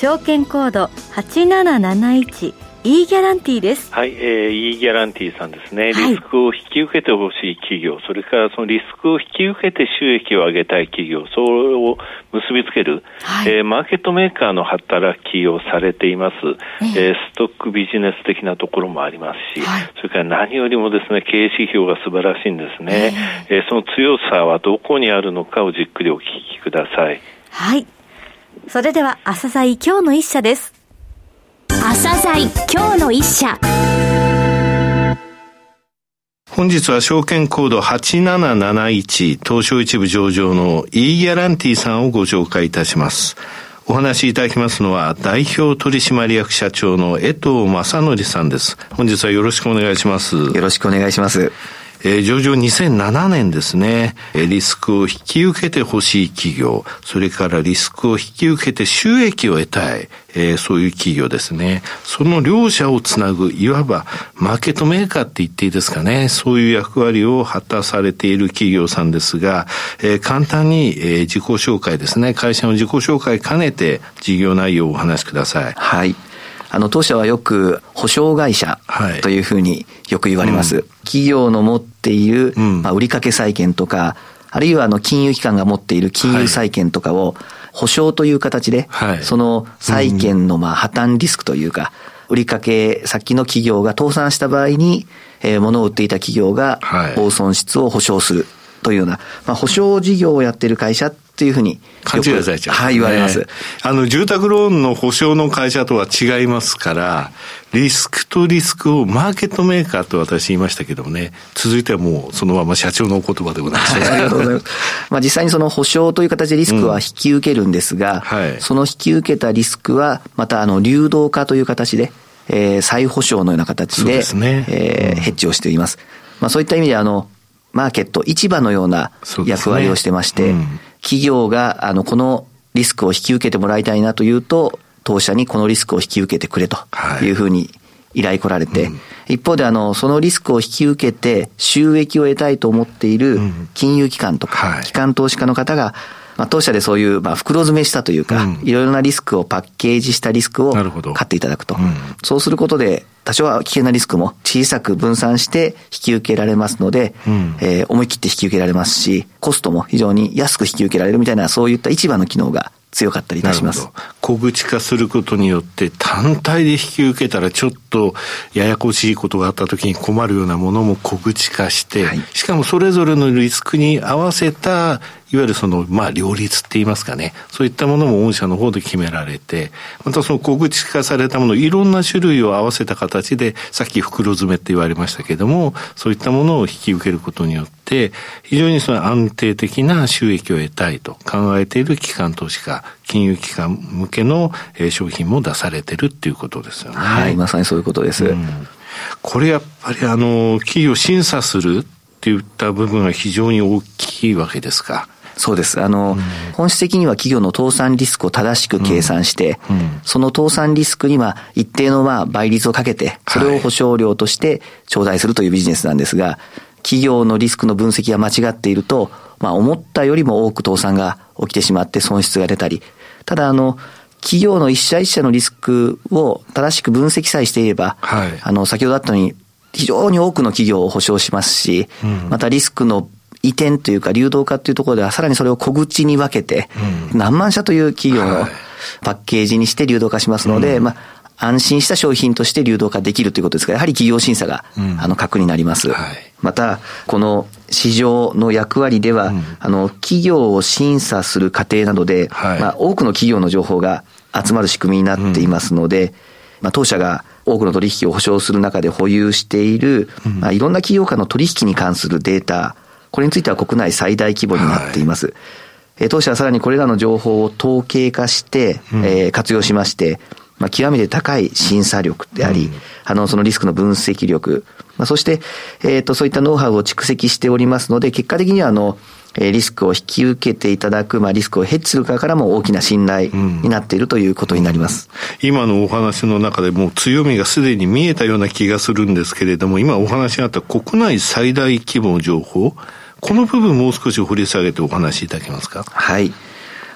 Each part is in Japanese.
証券コード8771 E ギャランティーです。はい、えー、E ギャランティーさんですね。リスクを引き受けてほしい企業、はい、それからそのリスクを引き受けて収益を上げたい企業、それを結びつける、はい、えー、マーケットメーカーの働きをされています、えー、ストックビジネス的なところもありますし、はい、それから何よりもですね、経営指標が素晴らしいんですね。えー、えー、その強さはどこにあるのかをじっくりお聞きください。はい。それでは、朝鮮今日の一社です。朝鮮今日の一社本日は証券コード8771東証一部上場の E ギャランティさんをご紹介いたします。お話しいただきますのは代表取締役社長の江藤正則さんです。本日はよろしくお願いします。よろしくお願いします。えー、上場2007年ですね、えリスクを引き受けてほしい企業、それからリスクを引き受けて収益を得たい、えー、そういう企業ですね。その両者をつなぐ、いわばマーケットメーカーって言っていいですかね。そういう役割を果たされている企業さんですが、えー、簡単に、えー、自己紹介ですね。会社の自己紹介兼ねて事業内容をお話しください。はい。あの、当社はよく保証会社というふうによく言われます。はいうん、企業の持っている、まあ、売掛債券とか、あるいはあの、金融機関が持っている金融債券とかを、保証という形で、はい、その債券のまあ破綻リスクというか、売掛先の企業が倒産した場合に、えー、物を売っていた企業が大損失を保証するというような、まあ、保証事業をやっている会社っていうふうに。勘違いされちゃう、はい、言われます。あの、住宅ローンの保証の会社とは違いますから、リスクとリスクをマーケットメーカーと私言いましたけどもね、続いてはもうそのまま社長のお言葉でございます。はい、ありがとうございます。まあ実際にその保証という形でリスクは引き受けるんですが、うんはい、その引き受けたリスクは、またあの、流動化という形で、えー、再保証のような形で、でね、えー、ヘッジをしています。まあそういった意味であの、マーケット、市場のような役割をしてまして、ねうん、企業が、あの、このリスクを引き受けてもらいたいなというと、当社にこのリスクを引き受けてくれとい。うふうに依頼来られて、はいうん、一方であの、そのリスクを引き受けて収益を得たいと思っている金融機関とか、機関投資家の方が、まあ、当社でそういう、まあ、袋詰めしたというか、うん、いろいろなリスクをパッケージしたリスクを買っていただくと。うん、そうすることで、多少は危険なリスクも小さく分散して引き受けられますので、うん、えー、思い切って引き受けられますし、コストも非常に安く引き受けられるみたいな、そういった市場の機能が強かったりいたします。小口化することによって単体で引き受けたらちょっとややこしいことがあった時に困るようなものも小口化して、はい、しかもそれぞれのリスクに合わせたいわゆるその、まあ、両立って言いますかね、そういったものも御社の方で決められて、またその小口化されたもの、いろんな種類を合わせた形で、さっき袋詰めって言われましたけれども、そういったものを引き受けることによって、非常にその安定的な収益を得たいと考えている機関投資家、金融機関向けの商品も出されてるっていうことですよね。はい、まさにそういうことです。うん、これやっぱりあの、企業審査するっていった部分が非常に大きいわけですか。そうです。あの、うん、本質的には企業の倒産リスクを正しく計算して、うんうん、その倒産リスクには一定のまあ倍率をかけて、それを保証料として頂戴するというビジネスなんですが、はい、企業のリスクの分析が間違っていると、まあ思ったよりも多く倒産が起きてしまって損失が出たり、ただあの、企業の一社一社のリスクを正しく分析さえしていれば、はい、あの、先ほどあったように、非常に多くの企業を保証しますし、またリスクの移転というか流動化というところではさらにそれを小口に分けて、何万社という企業のパッケージにして流動化しますので、まあ、安心した商品として流動化できるということですから、やはり企業審査が、あの、核になります。また、この市場の役割では、あの、企業を審査する過程などで、まあ、多くの企業の情報が集まる仕組みになっていますので、まあ、当社が多くの取引を保証する中で保有している、まあ、いろんな企業間の取引に関するデータ、これについては国内最大規模になっています。はい。えー、当社はさらにこれらの情報を統計化して、うん、えー、活用しまして、まあ、極めて高い審査力であり、うん、あの、そのリスクの分析力、まあ、そして、えっ、ー、と、そういったノウハウを蓄積しておりますので、結果的には、あの、リスクを引き受けていただく、まあ、リスクをヘッジする側からも大きな信頼になっているということになります。うん、今のお話の中でもう強みがすでに見えたような気がするんですけれども、今お話があった国内最大規模の情報、この部分もう少し掘り下げてお話しいただけますか？はい。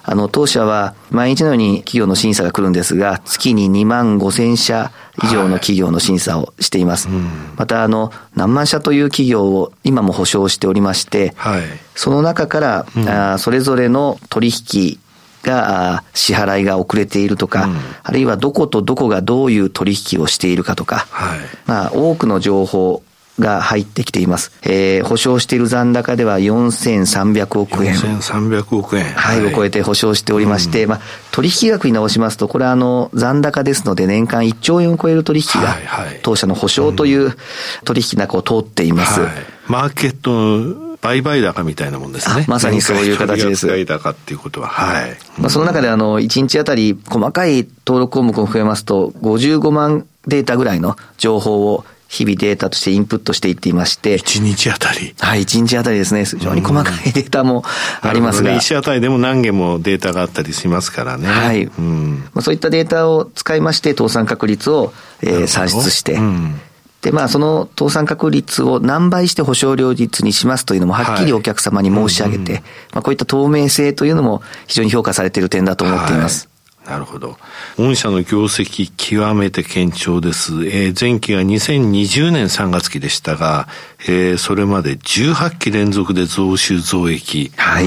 あの、当社は毎日のように企業の審査が来るんですが、月に2万5千社以上の企業の審査をしています。はいまた、あの、何万社という企業を今も保証しておりまして、はい、その中から、うん、あそれぞれの取引が支払いが遅れているとか、うん、あるいはどことどこがどういう取引をしているかとか、はい、まあ、多くの情報が入ってきています。えー、保証している残高では4300億円。4300億円。はい、を超えて保証しておりまして、うん、まあ、取引額に直しますと、これはあの、残高ですので年間1兆円を超える取引が、当社の保証という取引の中を通っています。はい、マーケットの売買高みたいなもんですね。まさにそういう形です。売買高っていうことは。はい。まあ、その中であの、1日あたり細かい登録項目を増えますと、55万データぐらいの情報を日々データとしてインプットしていっていまして。1日あたりはい、1日あたりですね。非常に細かいデータもありますが。1日あたりでも何件もデータがあったりしますからね。はい。うん、まあ、そういったデータを使いまして、倒産確率を、えー、算出して、うんで、まあ、その倒産確率を何倍して保証料率にしますというのもはっきりお客様に申し上げて、はいうん、まあ、こういった透明性というのも非常に評価されている点だと思っています。なるほど。御社の業績極めて堅調です。えー、前期が2020年3月期でしたが、えー、それまで18期連続で増収増益。はい。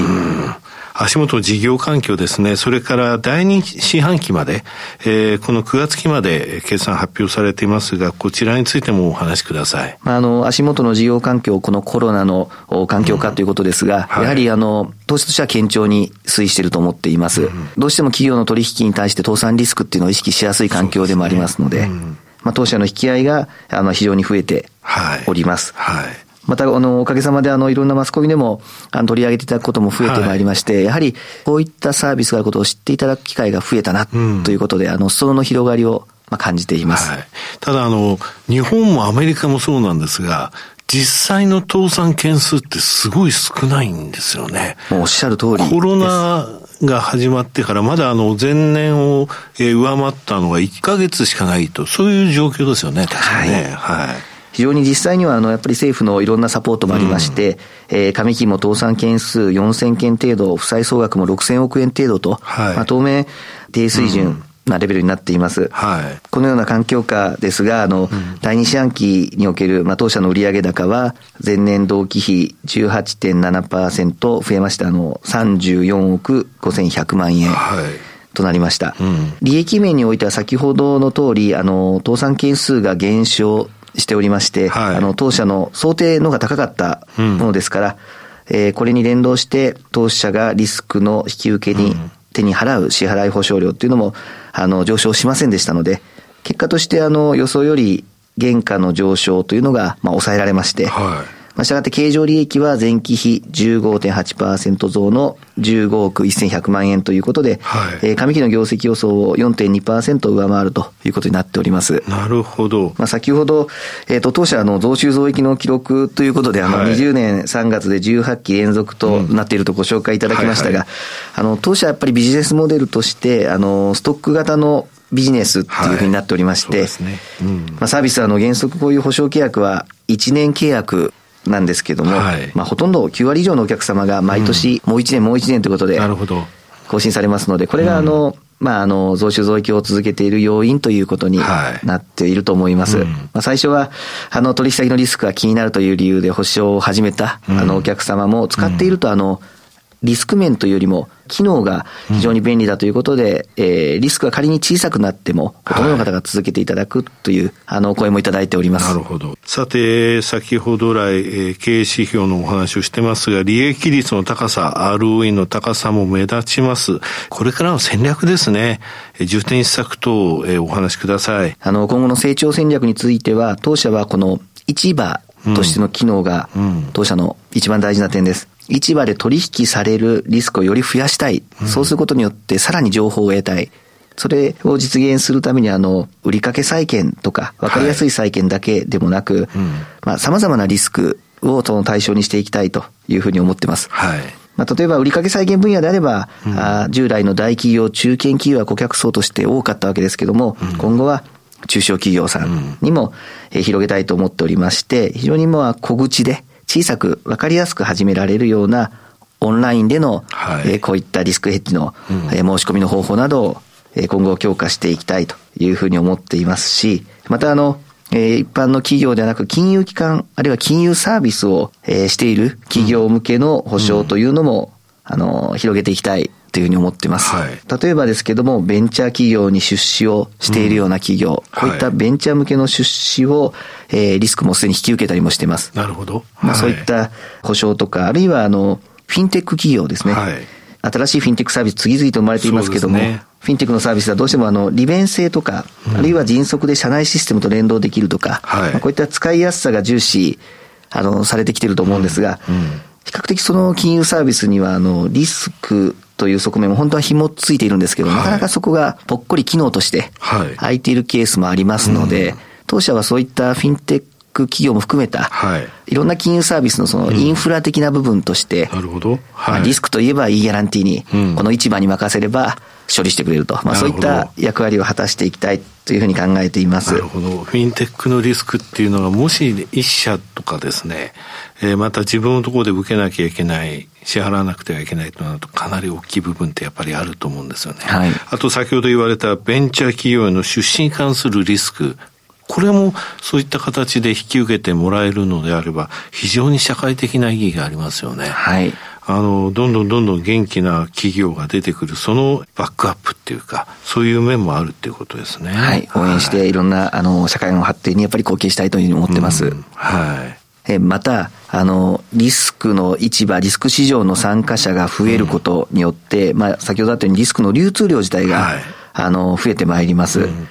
足元事業環境ですね、それから第二四半期まで、えー、この9月期まで決算発表されていますが、こちらについてもお話しください。あの、足元の事業環境、このコロナの環境下ということですが、うんはい、やはりあの、投資としては堅調に推移していると思っています。うん、どうしても企業の取引に対して倒産リスクっていうのを意識しやすい環境でもありますので、でね。うん、まあ、当社の引き合いが、あの、非常に増えております。はい、はいまた、あの、おかげさまで、あの、いろんなマスコミでも、あの、取り上げていただくことも増えてまいりまして、はい、やはり、こういったサービスがあることを知っていただく機会が増えたな、ということで、うん、あの、裾野の広がりを、まあ、感じています。はい、ただ、あの、日本もアメリカもそうなんですが、実際の倒産件数ってすごい少ないんですよね。もうおっしゃる通りコロナが始まってからまだあの前年を上回ったのが1ヶ月しかないと、そういう状況ですよね、確かね。はい、はい非常に実際には、あの、やっぱり政府のいろんなサポートもありまして、うん、えー、上期も倒産件数4000件程度、負債総額も6000億円程度と、はい、まあ、当面、低水準、なレベルになっています。はい、このような環境下ですが、あの、うん、第二四半期における、まあ、当社の売上高は、前年同期比18.7%増えまして、あの、34億5100万円。はい。となりました、うん、利益面においては先ほどの通り、あの、倒産件数が減少しておりまして、はい、あの、当社の想定のが高かったものですから、うん、えー、これに連動して、当社がリスクの引き受けに、手に払う支払い保証料っていうのも、あの、上昇しませんでしたので、結果として、あの、予想より原価の上昇というのが、まあ、抑えられまして、はいまあ、したがって経常利益は前期比15.8%増の15億1100万円ということで、はい、えー、上期の業績予想を4.2%上回るということになっております。なるほど。まあ、先ほど、えっ、ー、と、当社の増収増益の記録ということで、あの、20年3月で18期連続となっているとご紹介いただきましたが、あの、当社やっぱりビジネスモデルとして、あの、ストック型のビジネスっていうふうになっておりまして、はい。ね。うん、まあ、サービスはあの原則こういう保証契約は1年契約なんですけども、はい、まあ、ほとんど9割以上のお客様が毎年、もう1年もう1年ということで、更新されますので、これがあの、まあ、あの、増収増益を続けている要因ということになっていると思います。はいうん、まあ、最初は、あの、取引先のリスクが気になるという理由で保証を始めた、あの、お客様も使っていると、あの、リスク面というよりも、機能が非常に便利だということで、うん、えー、リスクが仮に小さくなっても、ほとんどの方が続けていただくという、はい、あの、声もいただいております。なるほど。さて、先ほど来、えー、経営指標のお話をしてますが、利益率の高さ、ROE の高さも目立ちます。これからの戦略ですね。重点施策等、えー、お話しください。あの、今後の成長戦略については、当社はこの市場としての機能が、当社の一番大事な点です。市場で取引されるリスクをより増やしたい。そうすることによってさらに情報を得たい。それを実現するためにあの、売掛債券とか、わかりやすい債券だけでもなく、はい、まあ様々なリスクをその対象にしていきたいというふうに思ってます。はい。まあ、例えば売掛債券分野であれば、うん、あ従来の大企業、中堅企業は顧客層として多かったわけですけども、うん、今後は中小企業さんにも、え広げたいと思っておりまして、非常にまあ小口で小さく分かりやすく始められるようなオンラインでの、はい、えこういったリスクヘッジの、うん、え申し込みの方法などを今後強化していきたいというふうに思っていますし、またあの、え一般の企業ではなく金融機関、あるいは金融サービスを、えしている企業向けの保証というのも、うん、あの、広げていきたいというふうに思ってます。はい、例えばですけども、ベンチャー企業に出資をしているような企業、うん、こういったベンチャー向けの出資を、えー、リスクもすでに引き受けたりもしてます。なるほど。はい、まあ、そういった保証とか、あるいはあの、フィンテック企業ですね。はい、新しいフィンテックサービス次々と生まれていますけども、ね、フィンテックのサービスはどうしてもあの利便性とか、うん、あるいは迅速で社内システムと連動できるとか、こういった使いやすさが重視あのされてきてると思うんですが、うん。うん、比較的その金融サービスにはあのリスクという側面も本当は紐ついているんですけど、はい、なかなかそこがぽっこり機能として空いているケースもありますので、当社はそういったフィンテック企業も含めた、はい、いろんな金融サービスのそのインフラ的な部分として、うん、なるほど。はい、リスクといえば E ギャランティーに、この市場に任せれば処理してくれると、まあ、そういった役割を果たしていきたいというふうに考えています。なるほど。フィンテックのリスクっていうのが、もし一社とかですね、えー、また自分のところで受けなきゃいけない、支払わなくてはいけないとなると、かなり大きい部分ってやっぱりあると思うんですよね。はい、あと先ほど言われたベンチャー企業への出資に関するリスク、これもそういった形で引き受けてもらえるのであれば、非常に社会的な意義がありますよね。はい。あの、どんどんどんどん元気な企業が出てくる、そのバックアップっていうか、そういう面もあるっていうことですね。はい。応援して、いろんな、あの、社会の発展にやっぱり貢献したいというふうに思ってます。うん、はい。えまた、あの、リスクの市場、リスク市場の参加者が増えることによって、うん、まあ、先ほどあったようにリスクの流通量自体が、はい、あの、増えてまいります。うん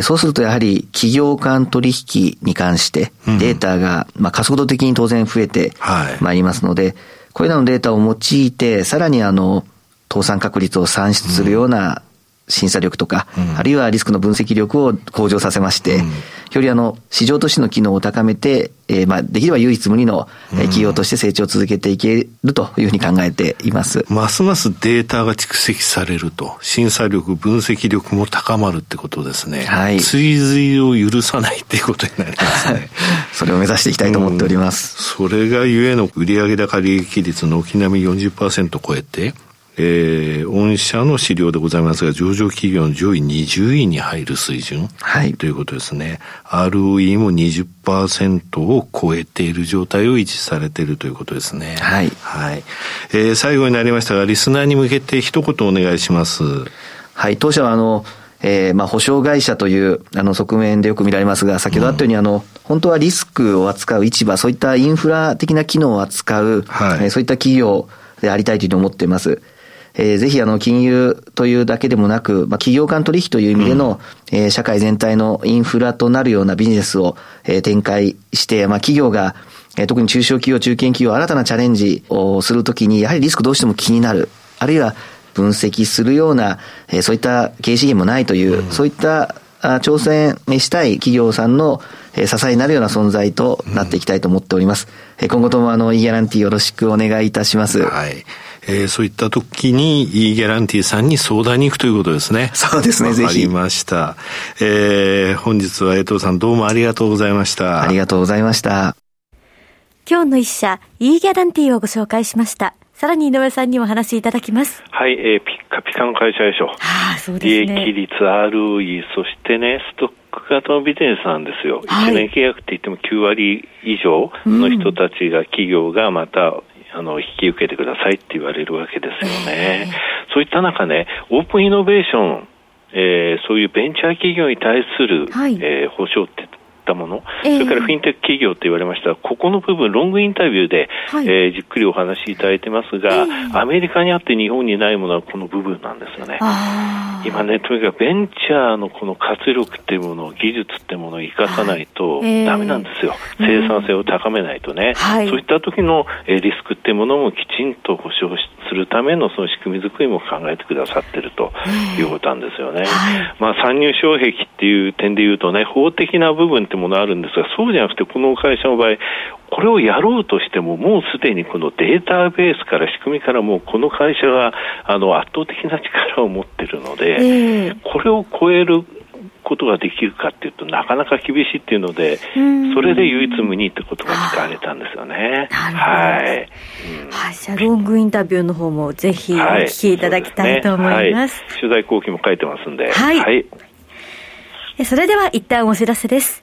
そうするとやはり企業間取引に関してデータが、まあ、加速度的に当然増えてまいりますので、これらのデータを用いて、さらにあの、倒産確率を算出するような審査力とか、うん、あるいはリスクの分析力を向上させまして、うん、よりあの、市場としての機能を高めて、えー、まあ、できれば唯一無二の企業として成長を続けていけるというふうに考えています。ますますデータが蓄積されると、審査力、分析力も高まるってことですね。はい。追随を許さないっていうことになりますね。それを目指していきたいと思っております。うん、それがゆえの売上高利益率の軒並み40%超えて、えー、御社の資料でございますが、上場企業の上位20位に入る水準、はい、ということですね。ROE も20%を超えている状態を維持されているということですね。はい。はい。えー、最後になりましたが、リスナーに向けて一言お願いします。はい、当社はあの、えー、まあ、保証会社という、あの、側面でよく見られますが、先ほどあったように、うん、あの、本当はリスクを扱う市場、そういったインフラ的な機能を扱う、はい、えー、そういった企業でありたいというふうに思っています。えー、ぜひあの金融というだけでもなく、まあ、企業間取引という意味での、うん、えー、社会全体のインフラとなるようなビジネスを、えー、展開して、まあ、企業が、えー、特に中小企業、中堅企業、新たなチャレンジをするときに、やはりリスクどうしても気になる。あるいは分析するような、えー、そういった経営資源もないという、うん、そういった挑戦したい企業さんの支えになるような存在となっていきたいと思っております。うん、今後ともあの、イギャランティよろしくお願いいたします。はい。えー、そういった時に E ギャランティーさんに相談に行くということですね。そうですね、ぜひ。わかりました。えー、本日は江藤さんどうもありがとうございました。ありがとうございました。今日の一社 E ギャランティーをご紹介しました。さらに井上さんにお話しいただきます。はい、えー、ピッカピカの会社でしょ。はあ、そうですね。利益率 ROE、そしてね、ストック型のビジネスなんですよ。はい、1年契約って言っても9割以上の人たちが、企業がまたあの、引き受けてくださいって言われるわけですよね。そういった中ね、オープンイノベーション、えー、そういうベンチャー企業に対する、はい、えー、保証ってったもの、えー、それからフィンテック企業と言われましたここの部分、ロングインタビューで、はい、えー、じっくりお話しいただいてますが、えー、アメリカにあって日本にないものはこの部分なんですよね。今ね、とにかくベンチャーのこの活力っていうもの、技術っていうものを生かさないとだめなんですよ、えー、生産性を高めないとね、はい、そういった時のリスクっていうものもきちんと保証するためのその仕組み作りも考えてくださってるということなんですよね。はい、まあ、参入障壁っていう点で言うとね、法的な部分ってものあるんですが、そうじゃなくて、この会社の場合、これをやろうとしても、もうすでにこのデータベースから仕組みからもうこの会社があの圧倒的な力を持っているので、えー、これを超えることができるかっていうとなかなか厳しいっていうので、それで唯一無二ってことが使われたんですよね。はい。うん、はい。じゃあロングインタビューの方もぜひお聞きいただきたいと思います。はいすねはい、取材後期も書いてますんで。はい。はい、それでは一旦お知らせです。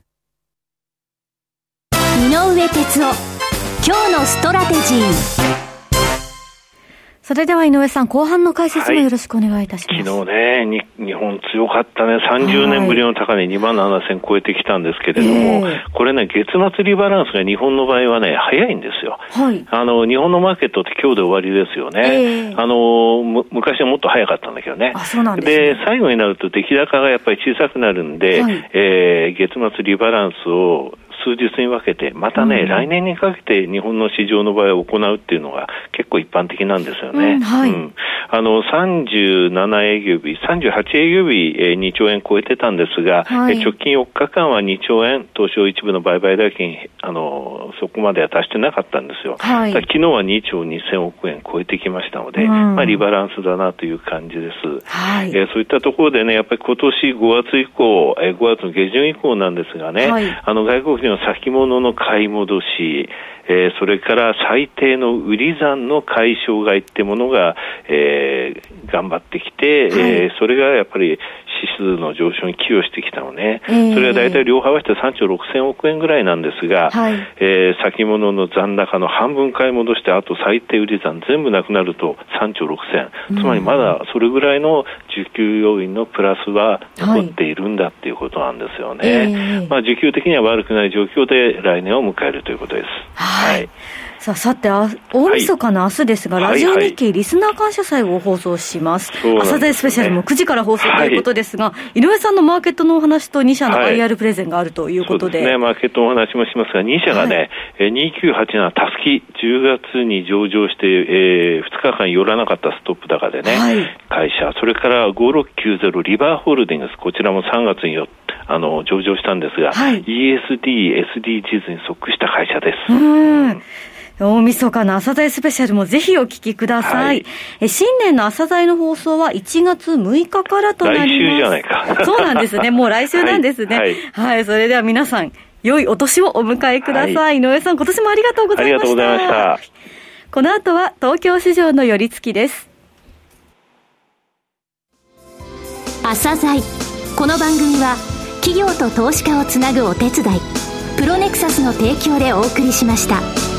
井上哲夫。今日のストラテジー。それでは井上さん、後半の解説もよろしくお願いいたします。はい、昨日ね日本強かったね、30年ぶりの高値2万7000超えてきたんですけれども、はい、これね、月末リバランスが日本の場合はね、早いんですよ。はい、あの、日本のマーケットって今日で終わりですよね。あの、昔はもっと早かったんだけどね。あ、そうなんです、ね、で、最後になると出来高がやっぱり小さくなるんで、はい、えー、月末リバランスを数日に分けて、またね、うん、来年にかけて日本の市場の場合行うっていうのが結構一般的なんですよね。うん、はい、うん、あの、37営業日、38営業日、えー、2兆円超えてたんですが、はい、直近4日間は2兆円、東証一部の売買代金、あの、そこまでは達してなかったんですよ。はい、昨日は2兆2000億円超えてきましたので、うん、まあ、リバランスだなという感じです。はい、えー、そういったところでね、やっぱり今年5月以降、えー、5月の下旬以降なんですがね、はい、あの、外国人の先物の買い戻し、えー、それから最低の売り算の解消買いってものが、えー、頑張ってきて、はい、えー、それがやっぱり指数の上昇に寄与してきたのね、えー、それは大体両方合わせて3兆6000億円ぐらいなんですが、はい、えー、先物の残高の半分買い戻して、あと最低売り算全部なくなると3兆6000、つまりまだそれぐらいの需給要因のプラスは残っているんだっていうことなんですよね。はい。えー、まあ、需給的には悪くない状況で来年を迎えるということです。はい、はいさあ、さて、大晦日の明日ですが、はい、ラジオ日経リスナー感謝祭を放送します。はいはい、朝鮮スペシャルも9時から放送ということですが、はい、井上さんのマーケットのお話と2社の IR プレゼンがあるということで。はい、ね、マーケットのお話もしますが、2社がね、はい、2987たすき、10月に上場して、えー、2日間寄らなかったストップ高でね、はい、会社、それから5690リバーホールディングス、こちらも3月によあの上場したんですが、はい、ESD、SDGs に即した会社です。うん大晦日の朝鮮スペシャルもぜひお聞きください。はい、新年の朝鮮の放送は1月6日からとなります。来週じゃないか。そうなんですね。もう来週なんですね。はい。はい、それでは皆さん、良いお年をお迎えください。はい、井上さん、今年もありがとうございました。ありがとうございました。この後は東京市場の寄り付きです。朝鮮この番組は企業と投資家をつなぐお手伝いプロネクサスの提供でお送りしました。